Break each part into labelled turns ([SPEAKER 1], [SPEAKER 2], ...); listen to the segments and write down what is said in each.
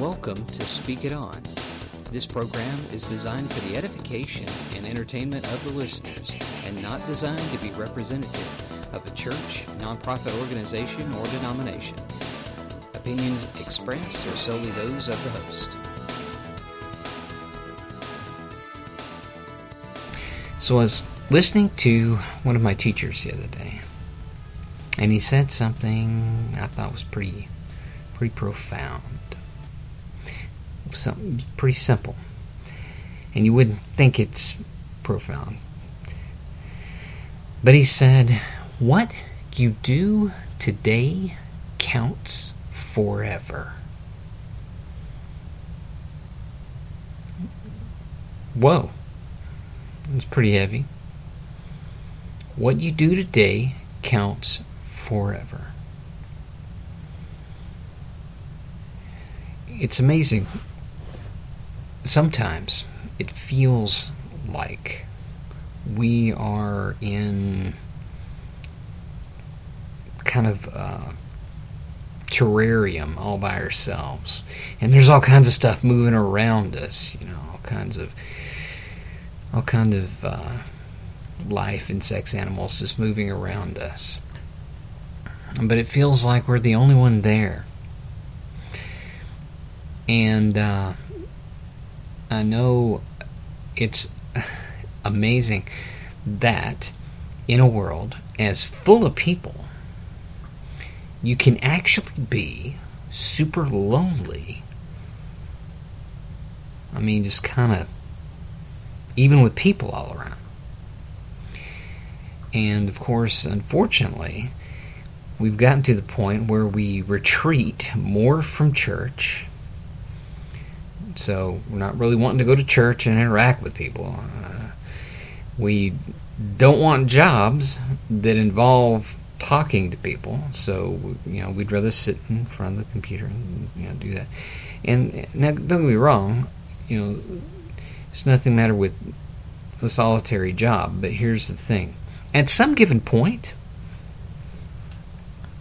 [SPEAKER 1] Welcome to Speak It On. This program is designed for the edification and entertainment of the listeners and not designed to be representative of a church, nonprofit organization, or denomination. Opinions expressed are solely those of the host. So I was listening to one of my teachers the other day, and he said something I thought was pretty, pretty profound. Something pretty simple, and you wouldn't think it's profound. But he said, "What you do today counts forever." Whoa. It's pretty heavy. What you do today counts forever. It's amazing. Sometimes it feels like we are in kind of a terrarium all by ourselves. And there's all kinds of stuff moving around us, you know, all kinds of all kind of uh, life insects, animals just moving around us. But it feels like we're the only one there. And uh, I know it's amazing that in a world as full of people, you can actually be super lonely. I mean, just kind of even with people all around. And of course, unfortunately, we've gotten to the point where we retreat more from church. So we're not really wanting to go to church and interact with people. Uh, we don't want jobs that involve talking to people. So you know, we'd rather sit in front of the computer and you know do that. And now, don't me wrong, you know it's nothing matter with a solitary job, but here's the thing. At some given point,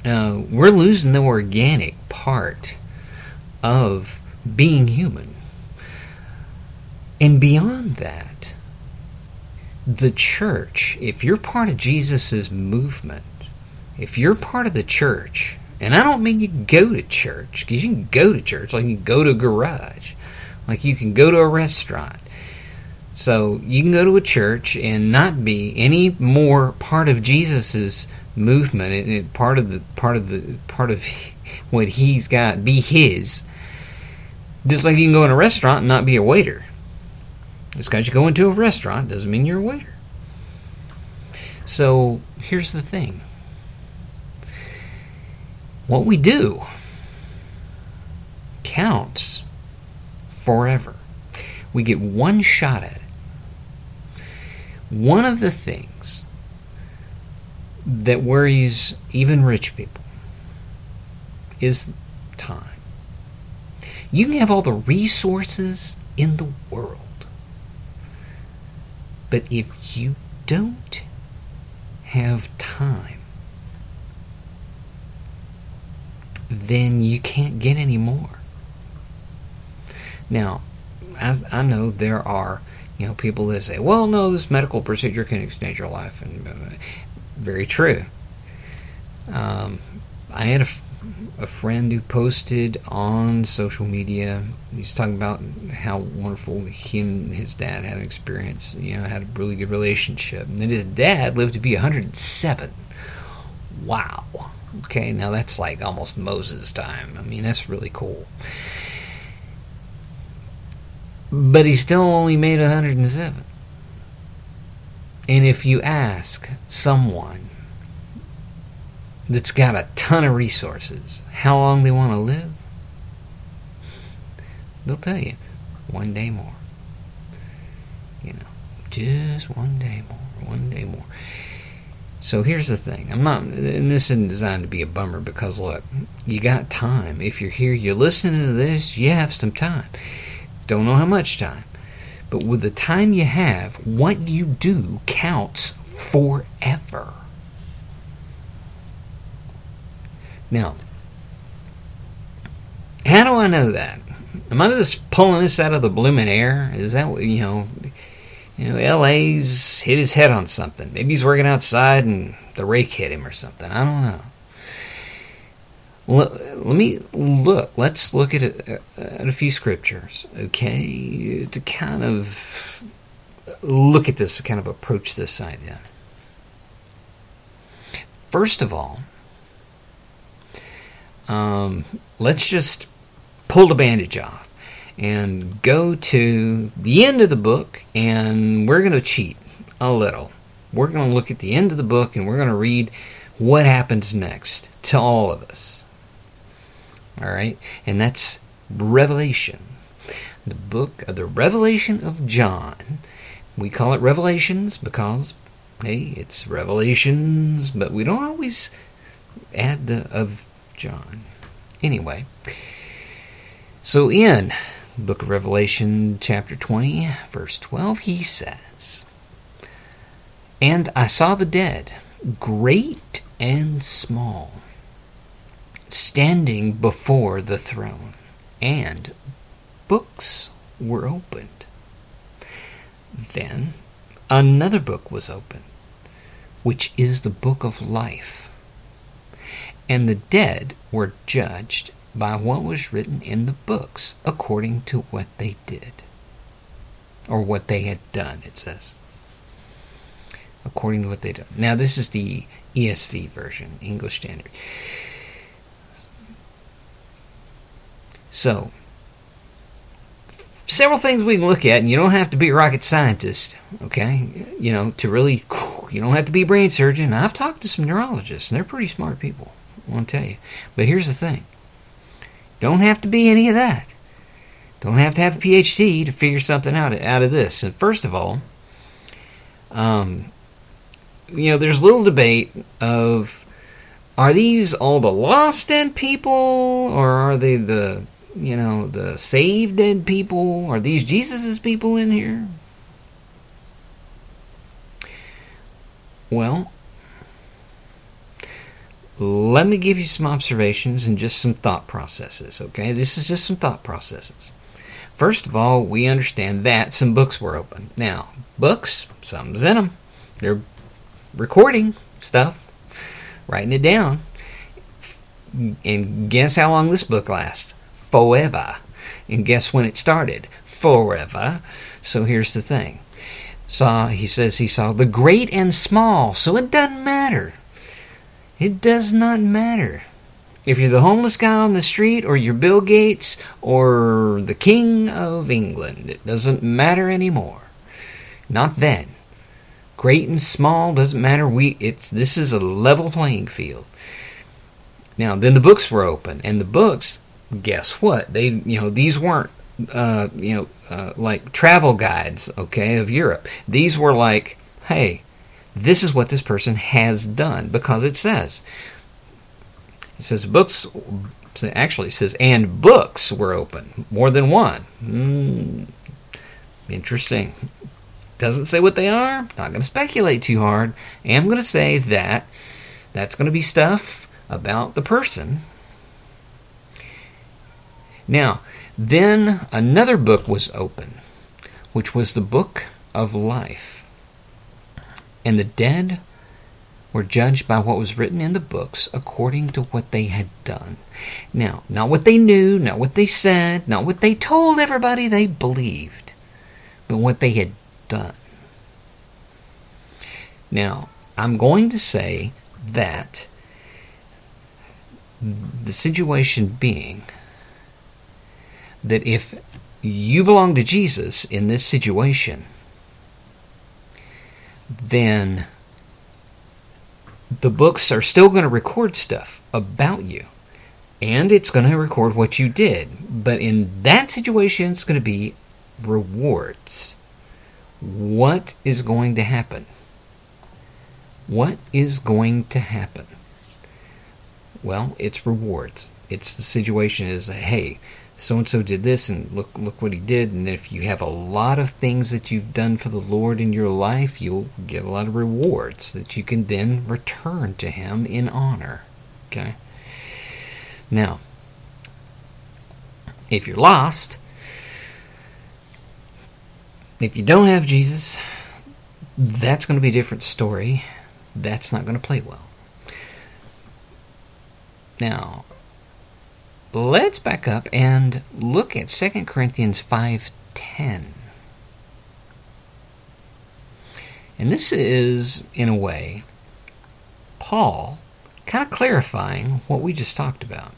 [SPEAKER 1] uh, we're losing the organic part of being human. And beyond that, the church, if you're part of Jesus' movement, if you're part of the church, and I don't mean you go to church, because you can go to church like you can go to a garage, like you can go to a restaurant. So you can go to a church and not be any more part of Jesus's movement, and part of the part of the part of what he's got, be his. Just like you can go in a restaurant and not be a waiter. Just because you go into a restaurant doesn't mean you're a waiter. So here's the thing. What we do counts forever. We get one shot at it. One of the things that worries even rich people is time. You can have all the resources in the world, but if you don't have time, then you can't get any more. Now, I, I know there are you know, people that say, well, no, this medical procedure can extend your life. And uh, very true. Um, I had a, a friend who posted on social media. He's talking about how wonderful he and his dad had an experience. You know, had a really good relationship, and then his dad lived to be 107. Wow. Okay, now that's like almost Moses' time. I mean, that's really cool. But he still only made 107. And if you ask someone that's got a ton of resources how long they want to live, they'll tell you one day more. You know, just one day more, one day more. So here's the thing. I'm not, and this isn't designed to be a bummer because look, you got time. If you're here, you're listening to this, you have some time. Don't know how much time. But with the time you have, what you do counts forever. Now, how do I know that? Am I just pulling this out of the blooming air? Is that what, you know? You know, LA's hit his head on something. Maybe he's working outside and the rake hit him or something. I don't know. Let, me look. Let's look at a, at a few scriptures, okay, to kind of look at this, to kind of approach this idea. First of all, um, let's just pull the bandage off and go to the end of the book, and we're going to cheat a little. We're going to look at the end of the book and we're going to read what happens next to all of us. All right? And that's Revelation. The book of the Revelation of John. We call it Revelations because, hey, it's Revelations, but we don't always add the of John. Anyway, so in book of Revelation, chapter 20, verse 12, he says, And I saw the dead, great and small, standing before the throne, and books were opened. Then another book was opened, which is the book of life. And the dead were judged by what was written in the books according to what they did. Or what they had done, it says. According to what they did. Now, this is the ESV version, English Standard. So, several things we can look at, and you don't have to be a rocket scientist, okay? You know, to really, you don't have to be a brain surgeon. I've talked to some neurologists, and they're pretty smart people, I want to tell you. But here's the thing don't have to be any of that. Don't have to have a PhD to figure something out out of this. And first of all, um, you know, there's little debate of are these all the lost dead people, or are they the you know the saved dead people? Are these Jesus's people in here? Well, let me give you some observations and just some thought processes, okay? This is just some thought processes. First of all, we understand that some books were open. Now, books, something's in them. They're recording stuff, writing it down. And guess how long this book lasts? Forever. And guess when it started? Forever. So here's the thing. Saw he says he saw the great and small, so it doesn't matter. It does not matter. If you're the homeless guy on the street, or you're Bill Gates, or the King of England, it doesn't matter anymore. Not then. Great and small doesn't matter. We it's this is a level playing field. Now then the books were open, and the books, guess what? They you know these weren't uh, you know uh, like travel guides, okay, of Europe. These were like, hey, this is what this person has done because it says it says books actually it says and books were open more than one. Mm, interesting. Doesn't say what they are. Not going to speculate too hard. Am going to say that that's going to be stuff about the person. Now then another book was open which was the book of life and the dead were judged by what was written in the books according to what they had done. Now, not what they knew, not what they said, not what they told everybody they believed, but what they had done. Now, I'm going to say that the situation being that if you belong to Jesus in this situation, then the books are still going to record stuff about you. And it's going to record what you did. But in that situation, it's going to be rewards. What is going to happen? What is going to happen? Well, it's rewards. It's the situation is, hey, so and so did this and look look what he did and if you have a lot of things that you've done for the Lord in your life you'll get a lot of rewards that you can then return to him in honor okay now If you're lost, if you don't have Jesus, that's going to be a different story. That's not going to play well. Now, let's back up and look at 2 Corinthians 5:10. And this is in a way Paul kind of clarifying what we just talked about.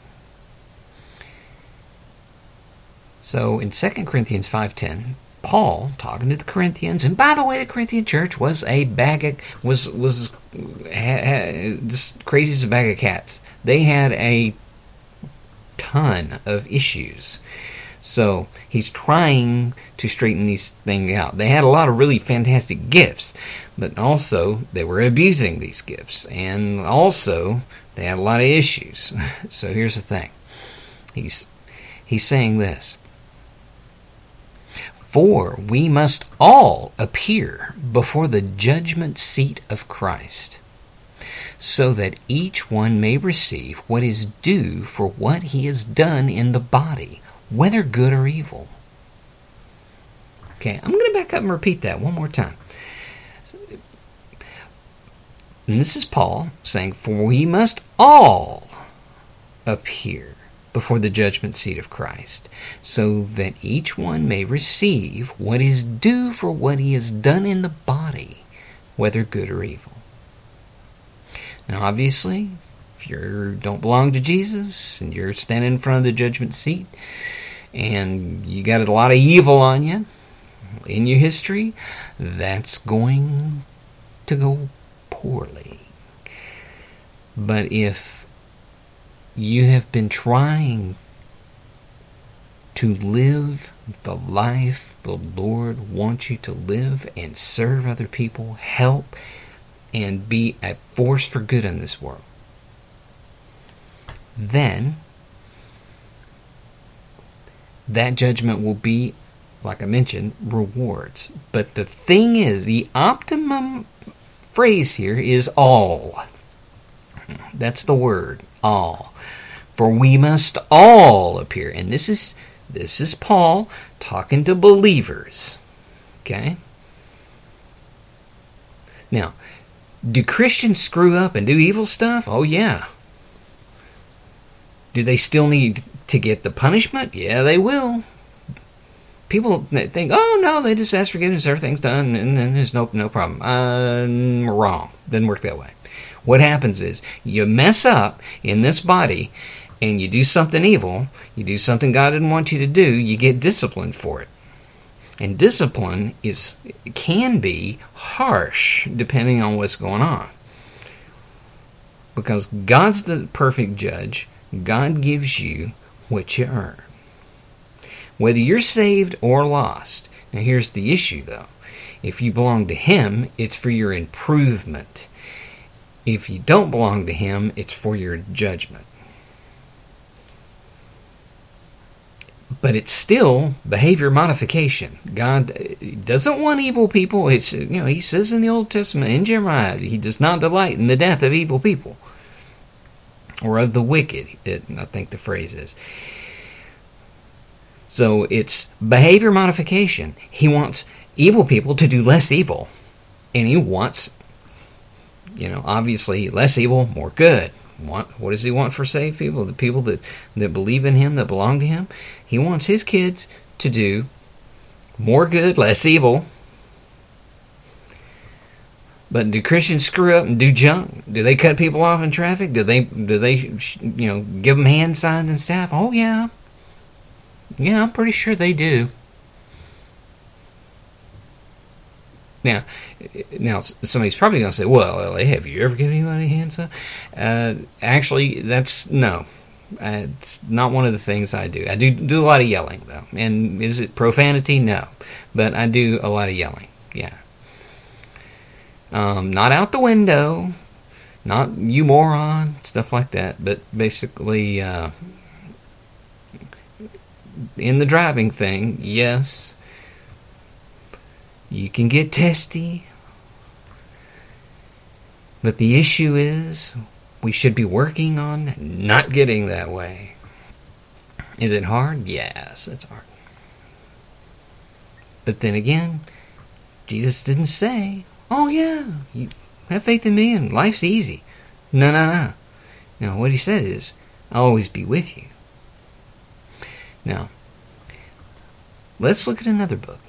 [SPEAKER 1] So in 2 Corinthians 5:10, Paul talking to the Corinthians, and by the way, the Corinthian church was a bag of was was ha, ha, just crazy as a bag of cats. They had a ton of issues. So he's trying to straighten these things out. They had a lot of really fantastic gifts, but also they were abusing these gifts, and also they had a lot of issues. So here's the thing. He's he's saying this. For we must all appear before the judgment seat of Christ, so that each one may receive what is due for what he has done in the body, whether good or evil. Okay, I'm going to back up and repeat that one more time. And this is Paul saying, For we must all appear before the judgment seat of Christ, so that each one may receive what is due for what he has done in the body, whether good or evil. Now, obviously, if you don't belong to Jesus and you're standing in front of the judgment seat and you got a lot of evil on you in your history, that's going to go poorly. But if you have been trying to live the life the Lord wants you to live and serve other people, help, and be a force for good in this world. Then that judgment will be, like I mentioned, rewards. But the thing is, the optimum phrase here is all. That's the word, all. For we must all appear. And this is this is Paul talking to believers. Okay? Now, do Christians screw up and do evil stuff? Oh yeah. Do they still need to get the punishment? Yeah, they will. People think, oh no, they just ask forgiveness, everything's done, and then there's no no problem. Uh, wrong. Doesn't work that way. What happens is you mess up in this body and you do something evil, you do something God didn't want you to do, you get disciplined for it. And discipline is can be harsh depending on what's going on. Because God's the perfect judge. God gives you what you earn. Whether you're saved or lost. Now here's the issue though. If you belong to him, it's for your improvement. If you don't belong to Him, it's for your judgment. But it's still behavior modification. God uh, doesn't want evil people. It's uh, you know He says in the Old Testament in Jeremiah He does not delight in the death of evil people or of the wicked. It, I think the phrase is. So it's behavior modification. He wants evil people to do less evil, and he wants you know, obviously less evil, more good. Want what does he want for saved people? The people that, that believe in him, that belong to him. He wants his kids to do more good, less evil. But do Christians screw up and do junk? Do they cut people off in traffic? Do they do they you know give them hand signs and stuff? Oh yeah, yeah, I'm pretty sure they do. Now, now somebody's probably going to say, "Well, LA, have you ever given anybody a hand sign?" Uh, actually, that's no. It's not one of the things I do. I do do a lot of yelling though. And is it profanity? No, but I do a lot of yelling. Yeah. Um, not out the window, not you moron, stuff like that. But basically, uh, in the driving thing, yes. You can get testy. But the issue is, we should be working on not getting that way. Is it hard? Yes, it's hard. But then again, Jesus didn't say, "Oh yeah, you have faith in me and life's easy." No, no, no. No, what he said is, "I'll always be with you." Now, let's look at another book.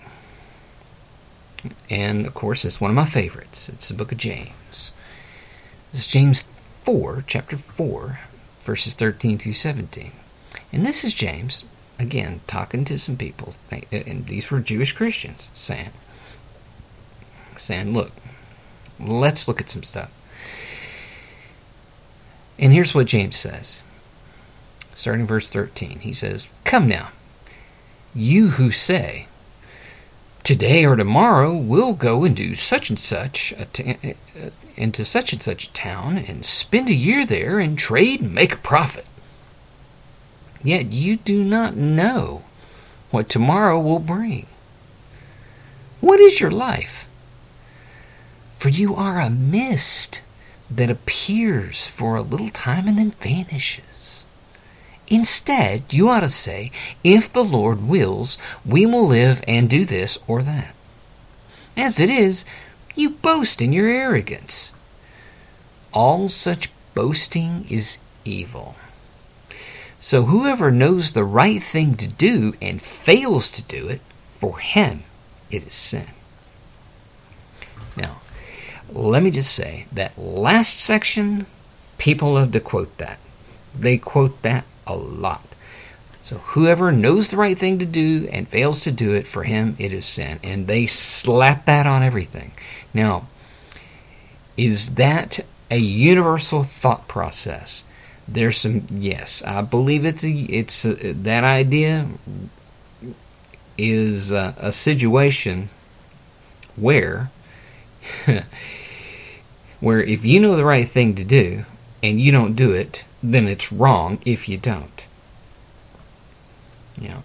[SPEAKER 1] And of course, it's one of my favorites. It's the book of James. This is James 4, chapter 4, verses 13 through 17. And this is James, again, talking to some people, uh, and these were Jewish Christians, saying, saying, look, let's look at some stuff. And here's what James says. Starting verse 13, he says, Come now, you who say, Today or tomorrow we'll go and do such and such t- uh, into such and such a town and spend a year there and trade and make a profit. Yet you do not know what tomorrow will bring. What is your life? For you are a mist that appears for a little time and then vanishes. Instead, you ought to say, If the Lord wills, we will live and do this or that. As it is, you boast in your arrogance. All such boasting is evil. So whoever knows the right thing to do and fails to do it, for him it is sin. Now, let me just say that last section, people love to quote that. They quote that a lot. So whoever knows the right thing to do and fails to do it, for him it is sin. And they slap that on everything. Now, is that a universal thought process? There's some yes, I believe it's a, it's a, that idea is a, a situation where where if you know the right thing to do and you don't do it, then it's wrong if you don't. You know,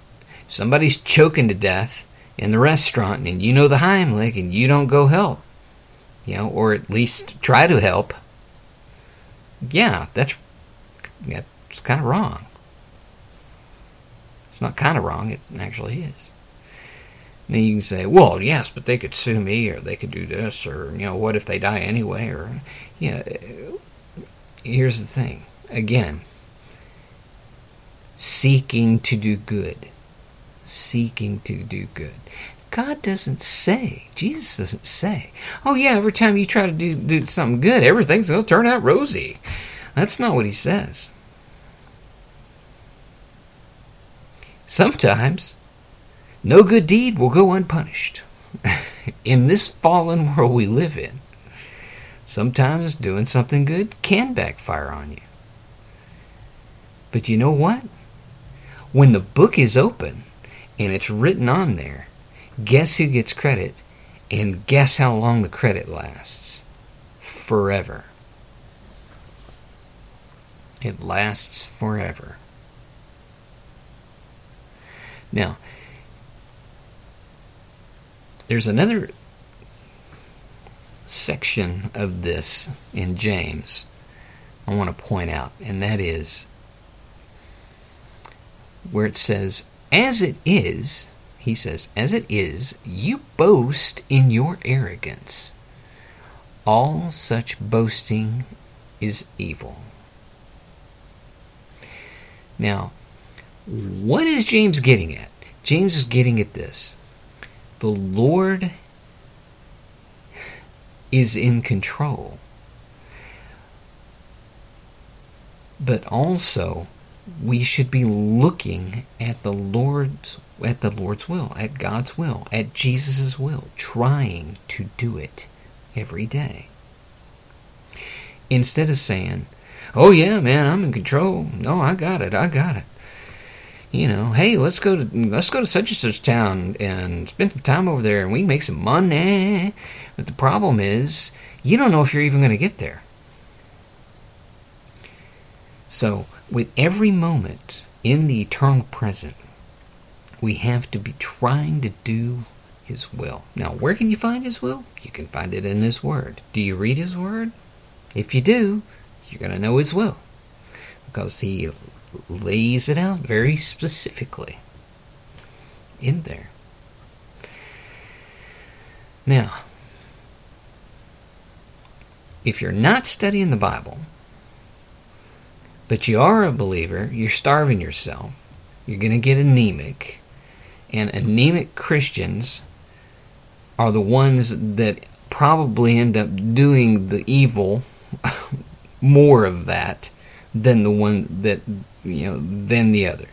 [SPEAKER 1] somebody's choking to death in the restaurant and you know the Heimlich and you don't go help, you know, or at least try to help. Yeah, that's it's kind of wrong. It's not kind of wrong, it actually is. Now you can say, well, yes, but they could sue me, or they could do this, or, you know, what if they die anyway, or, you know, here's the thing. Again, seeking to do good. Seeking to do good. God doesn't say, Jesus doesn't say, oh yeah, every time you try to do, do something good, everything's going to turn out rosy. That's not what he says. Sometimes, no good deed will go unpunished. in this fallen world we live in, sometimes doing something good can backfire on you. But you know what? When the book is open and it's written on there, guess who gets credit? And guess how long the credit lasts? Forever. It lasts forever. Now, there's another section of this in James I want to point out, and that is where it says, As it is, he says, As it is, you boast in your arrogance. All such boasting is evil. Now, what is James getting at? James is getting at this. The Lord is in control. But also, we should be looking at the Lord's at the Lord's will, at God's will, at Jesus' will, trying to do it every day. Instead of saying, oh yeah, man, I'm in control. No, I got it. I got it. You know, hey, let's go to let's go to such and such town and spend some time over there, and we can make some money. But the problem is, you don't know if you're even going to get there. So, with every moment in the eternal present, we have to be trying to do His will. Now, where can you find His will? You can find it in His Word. Do you read His Word? If you do, you're going to know His will. Because He lays it out very specifically in there. Now, if you're not studying the Bible, but you are a believer, you're starving yourself, you're going to get anemic, and anemic Christians are the ones that probably end up doing the evil more of that than the one that you know than the other.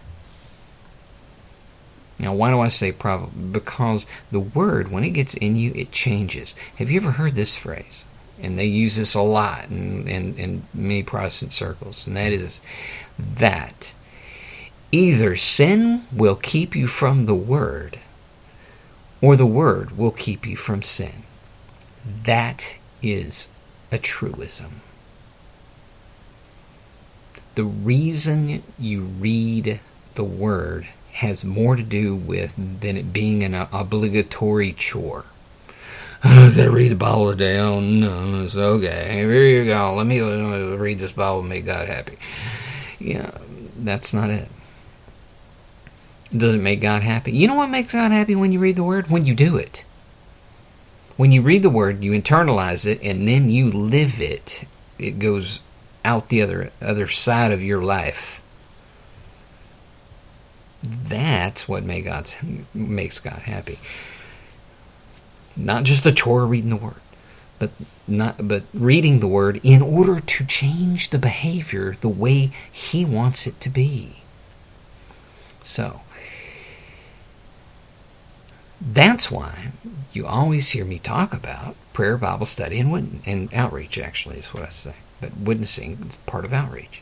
[SPEAKER 1] Now, why do I say probably? Because the word, when it gets in you, it changes. Have you ever heard this phrase? And they use this a lot in, in, in many Protestant circles, and that is that either sin will keep you from the word, or the word will keep you from sin. That is a truism. The reason you read the word has more to do with than it being an obligatory chore. I gotta read the Bible today. Oh no, it's okay. Here you go. Let me read this Bible and make God happy. Yeah, that's not it. Does it make God happy? You know what makes God happy when you read the Word? When you do it. When you read the Word, you internalize it, and then you live it. It goes out the other other side of your life. That's what make God's, makes God happy. Not just a chore reading the Word, but not but reading the Word in order to change the behavior the way He wants it to be. So that's why you always hear me talk about prayer, Bible study, and, and outreach. Actually, is what I say. But witnessing is part of outreach.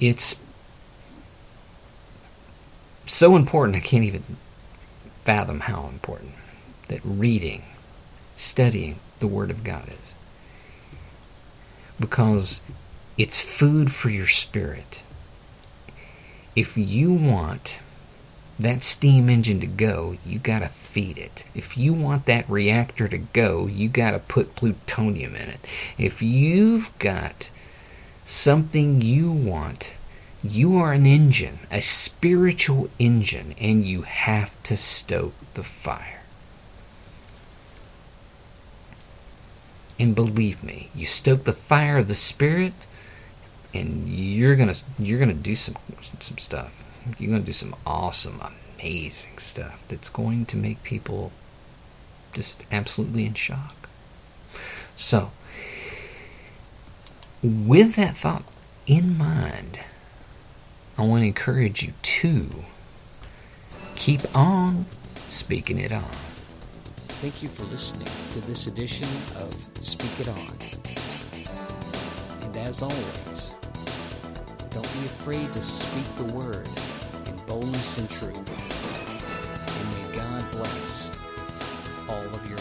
[SPEAKER 1] It's so important, I can't even fathom how important that reading, studying the Word of God is. Because it's food for your spirit. If you want that steam engine to go, you got to feed it. If you want that reactor to go, you got to put plutonium in it. If you've got something you want, you are an engine, a spiritual engine, and you have to stoke the fire. And believe me, you stoke the fire of the spirit, and you're gonna you're gonna do some some stuff. You're gonna do some awesome, amazing stuff that's going to make people just absolutely in shock. So, with that thought in mind, I want to encourage you to keep on speaking it on. Thank you for listening to this edition of Speak It On. And as always, don't be afraid to speak the word in boldness and truth. And may God bless all of your.